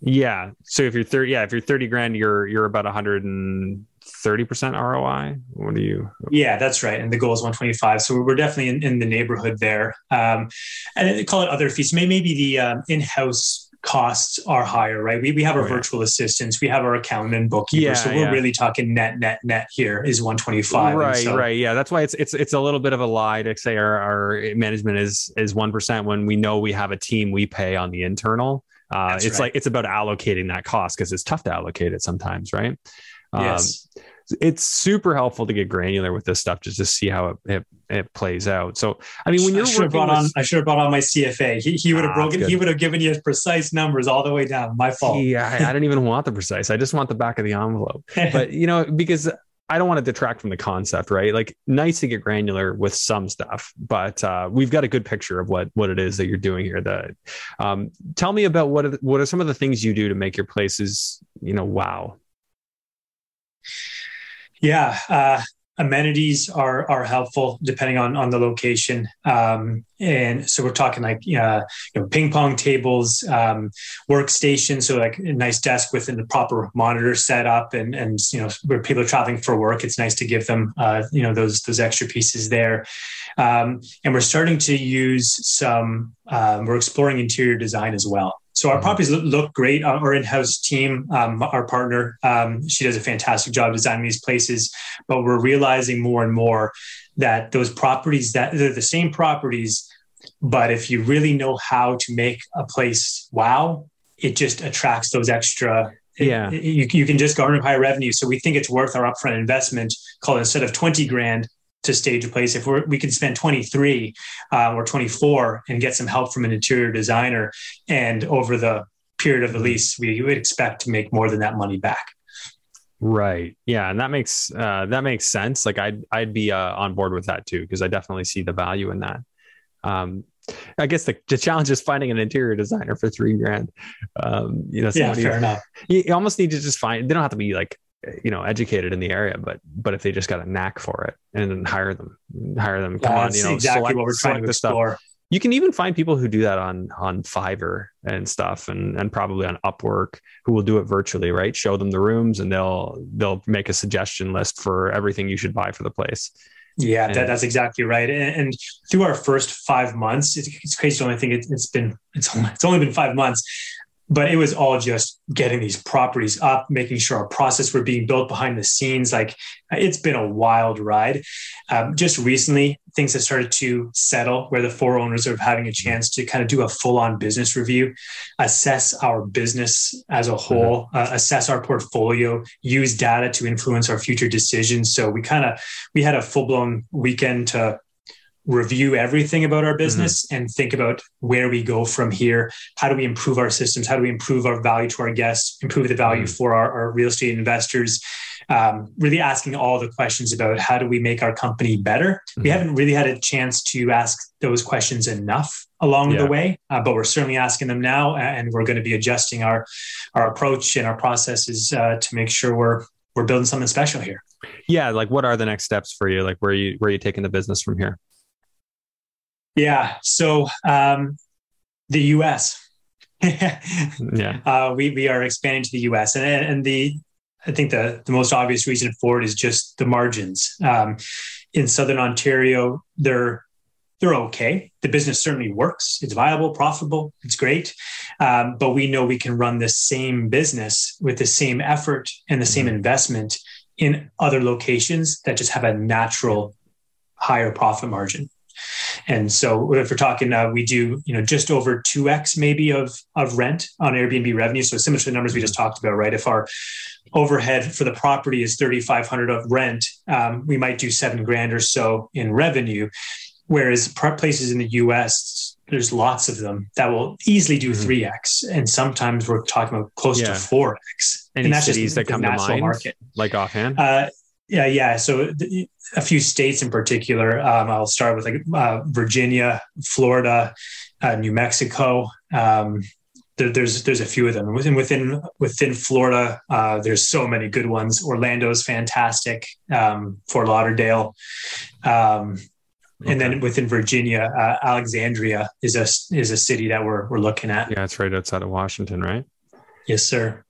Speaker 1: Yeah. So if you're 30, yeah, if you're 30 grand, you're, you're about 130 percent ROI. What do you?
Speaker 2: Yeah, that's right. And the goal is 125. So we're definitely in, in the neighborhood there. Um, and they call it other fees. Maybe the um, in-house costs are higher, right? We, we have our oh, yeah. virtual assistants, we have our accountant and bookkeeper. Yeah, so we're yeah. really talking net, net, net here is 125.
Speaker 1: Right,
Speaker 2: so,
Speaker 1: right. Yeah. That's why it's it's it's a little bit of a lie to say our, our management is is one percent when we know we have a team we pay on the internal. Uh, it's right. like it's about allocating that cost because it's tough to allocate it sometimes, right?
Speaker 2: Yes. Um,
Speaker 1: it's super helpful to get granular with this stuff just to see how it, it, it plays out. So, I mean, when you're
Speaker 2: I should have brought
Speaker 1: with,
Speaker 2: on, I should have brought on my CFA. He, he would have ah, broken, he would have given you precise numbers all the way down. My fault.
Speaker 1: Yeah, I, I don't even want the precise. I just want the back of the envelope. but you know, because I don't want to detract from the concept, right? Like, nice to get granular with some stuff, but uh, we've got a good picture of what what it is that you're doing here. That um, tell me about what are, what are some of the things you do to make your places, you know, wow.
Speaker 2: Yeah, uh, amenities are are helpful depending on on the location. Um, and so we're talking like uh, you know ping pong tables, um, workstations, so like a nice desk with the proper monitor setup, and and you know where people are traveling for work, it's nice to give them uh, you know those those extra pieces there. Um, and we're starting to use some. Um, we're exploring interior design as well. So our mm-hmm. properties look great. Our in-house team, um, our partner, um, she does a fantastic job designing these places. But we're realizing more and more that those properties that they're the same properties, but if you really know how to make a place wow, it just attracts those extra.
Speaker 1: Yeah,
Speaker 2: it, you, you can just garner higher revenue. So we think it's worth our upfront investment. Call it instead of twenty grand, to stage a place. If we're, we can spend 23 uh, or 24 and get some help from an interior designer, and over the period of the lease, we would expect to make more than that money back.
Speaker 1: Right. Yeah, and that makes uh, that makes sense. Like I'd I'd be uh, on board with that too because I definitely see the value in that. Um, I guess the, the challenge is finding an interior designer for three grand. Um, you know,
Speaker 2: yeah, fair enough.
Speaker 1: You almost need to just find. They don't have to be like you know educated in the area but but if they just got a knack for it and then hire them hire them come on you know
Speaker 2: exactly select, what we're trying to explore stuff.
Speaker 1: you can even find people who do that on on fiverr and stuff and and probably on upwork who will do it virtually right show them the rooms and they'll they'll make a suggestion list for everything you should buy for the place
Speaker 2: yeah, that, that's exactly right. And, and, through our first five months, it's, it's crazy to only think it, has been it's only, it's only been five months, but it was all just getting these properties up, making sure our process were being built behind the scenes. Like it's been a wild ride. Um, just recently, things have started to settle where the four owners are having a chance to kind of do a full on business review, assess our business as a whole, mm-hmm. uh, assess our portfolio, use data to influence our future decisions. So we kind of we had a full blown weekend to review everything about our business mm-hmm. and think about where we go from here. How do we improve our systems? How do we improve our value to our guests, improve the value mm-hmm. for our, our, real estate investors? Um, really asking all the questions about how do we make our company better. Mm-hmm. We haven't really had a chance to ask those questions enough along yeah. the way, uh, but we're certainly asking them now, and we're going to be adjusting our our approach and our processes uh, to make sure we're we're building something special here.
Speaker 1: Yeah, like what are the next steps for you? Like where are you where are you taking the business from here?
Speaker 2: Yeah. So um, the U.S.
Speaker 1: yeah.
Speaker 2: Uh, we we are expanding to the U.S. and and the I think the the most obvious reason for it is just the margins. Um, in Southern Ontario, they're they're okay. The business certainly works. It's viable, profitable. It's great. Um, but we know we can run the same business with the same effort and the same mm-hmm. investment in other locations that just have a natural higher profit margin. And so if we're talking, uh, we do, you know, just over 2x maybe of, of rent on Airbnb revenue. So similar to the numbers we just talked about, right? If our overhead for the property is 3,500 of rent, um, we might do seven grand or so in revenue. Whereas places in the US, there's lots of them that will easily do 3x. Mm-hmm. And sometimes we're talking about close yeah. to 4x.
Speaker 1: Any and that's cities just that come to mind, market. like offhand?
Speaker 2: Uh, yeah, yeah. So th- a few states in particular. Um, I'll start with like uh, Virginia, Florida, uh, New Mexico. Um, there, there's there's a few of them within within within Florida. Uh, there's so many good ones. Orlando's fantastic. Um, Fort Lauderdale. Um, okay. And then within Virginia, uh, Alexandria is a is a city that we're we're looking at.
Speaker 1: Yeah, it's right outside of Washington, right?
Speaker 2: Yes, sir.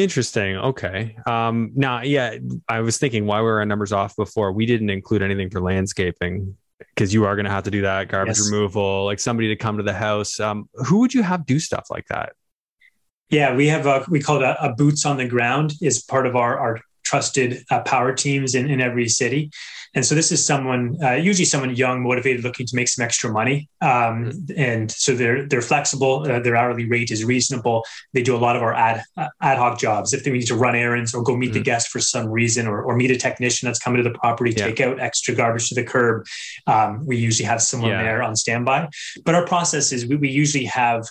Speaker 1: Interesting. Okay. Um, now, yeah, I was thinking why were our numbers off before? We didn't include anything for landscaping because you are going to have to do that garbage yes. removal, like somebody to come to the house. Um, who would you have do stuff like that?
Speaker 2: Yeah, we have a we call it a, a boots on the ground is part of our our trusted uh, power teams in, in every city. And so this is someone, uh, usually someone young, motivated, looking to make some extra money. Um, mm-hmm. and so they're they're flexible. Uh, their hourly rate is reasonable. They do a lot of our ad uh, ad hoc jobs. If they need to run errands or go meet mm-hmm. the guest for some reason, or, or meet a technician that's coming to the property, yeah. take out extra garbage to the curb, um, we usually have someone yeah. there on standby. But our process is we, we usually have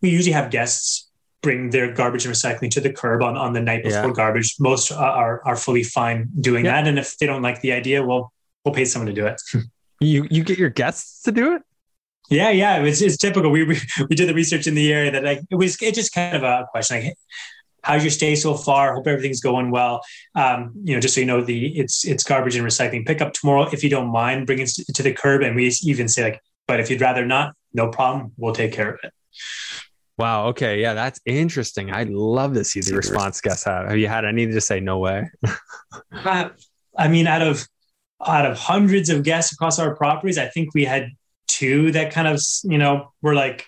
Speaker 2: we usually have guests bring their garbage and recycling to the curb on, on the night before yeah. garbage. Most are, are fully fine doing yeah. that. And if they don't like the idea, well, we'll pay someone to do it.
Speaker 1: you you get your guests to do it?
Speaker 2: Yeah, yeah. It's, it's typical. We, we, we did the research in the area that like, it was it just kind of a question like, how's your stay so far? Hope everything's going well. Um, you know, just so you know, the it's it's garbage and recycling pickup tomorrow. If you don't mind, bring it to the curb. And we even say like, but if you'd rather not, no problem. We'll take care of it.
Speaker 1: Wow. Okay. Yeah, that's interesting. I'd love to see the response guests have. Have you had any to say no way?
Speaker 2: uh, I mean, out of out of hundreds of guests across our properties, I think we had two that kind of you know were like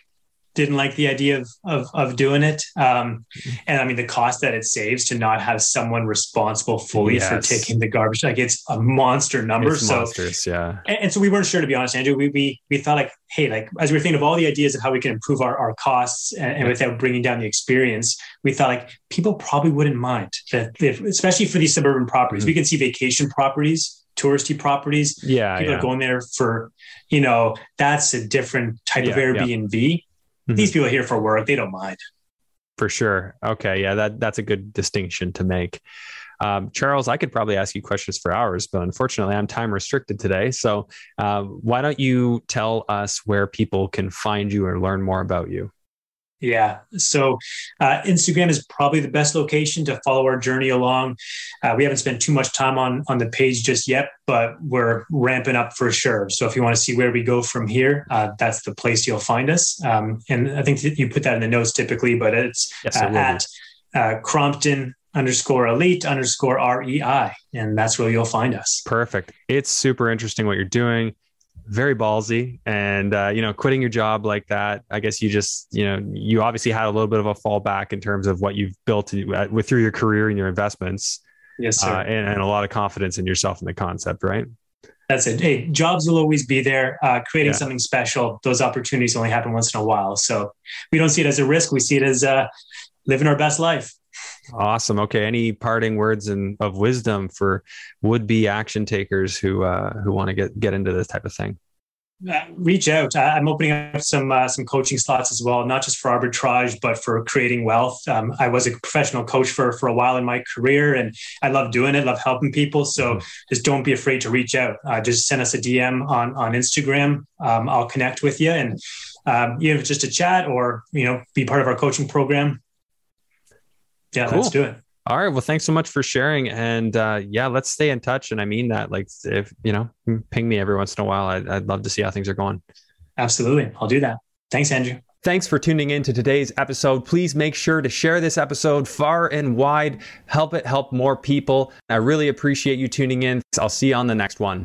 Speaker 2: didn't like the idea of of, of doing it. Um, and I mean, the cost that it saves to not have someone responsible fully yes. for taking the garbage, like it's a monster number.
Speaker 1: It's so, monstrous, yeah.
Speaker 2: And, and, so we weren't sure, to be honest, Andrew. We, we we thought like, hey, like as we were thinking of all the ideas of how we can improve our, our costs and, and without bringing down the experience, we thought like people probably wouldn't mind that, if, especially for these suburban properties. Mm-hmm. We can see vacation properties touristy properties.
Speaker 1: Yeah.
Speaker 2: People
Speaker 1: yeah.
Speaker 2: are going there for, you know, that's a different type yeah, of Airbnb. Yeah. Mm-hmm. These people are here for work; they don't mind.
Speaker 1: For sure. Okay, yeah, that that's a good distinction to make. Um, Charles, I could probably ask you questions for hours, but unfortunately, I'm time restricted today. So, uh, why don't you tell us where people can find you or learn more about you?
Speaker 2: Yeah. So uh, Instagram is probably the best location to follow our journey along. Uh, we haven't spent too much time on on the page just yet, but we're ramping up for sure. So if you want to see where we go from here, uh, that's the place you'll find us. Um, and I think you put that in the notes typically, but it's yes, uh, at uh, Crompton underscore elite underscore REI. And that's where you'll find us.
Speaker 1: Perfect. It's super interesting what you're doing very ballsy and uh, you know quitting your job like that i guess you just you know you obviously had a little bit of a fallback in terms of what you've built uh, with through your career and your investments
Speaker 2: yes sir. Uh,
Speaker 1: and, and, a lot of confidence in yourself and the concept right?
Speaker 2: That's it. Hey jobs will always be there uh, creating yeah. something special. Those opportunities only happen once in a while. So we don't see it as a risk. We see it as uh, living our best life
Speaker 1: Awesome. Okay. Any parting words and of wisdom for would-be action takers who uh, who want to get get into this type of thing?
Speaker 2: Uh, reach out. I'm opening up some uh, some coaching slots as well, not just for arbitrage, but for creating wealth. Um, I was a professional coach for for a while in my career, and I love doing it. Love helping people. So mm-hmm. just don't be afraid to reach out. Uh, just send us a DM on on Instagram. Um, I'll connect with you, and um, even if it's just a chat or you know be part of our coaching program yeah, cool. let's do it.
Speaker 1: All right. Well, thanks so much for sharing. And uh, yeah, let's stay in touch. And I mean that, like, if you know, ping me every once in a while. I'd, I'd love to see how things are going.
Speaker 2: Absolutely. I'll do that. Thanks, Andrew.
Speaker 1: Thanks for tuning in to today's episode. Please make sure to share this episode far and wide. Help it help more people. I really appreciate you tuning in. I'll see you on the next one.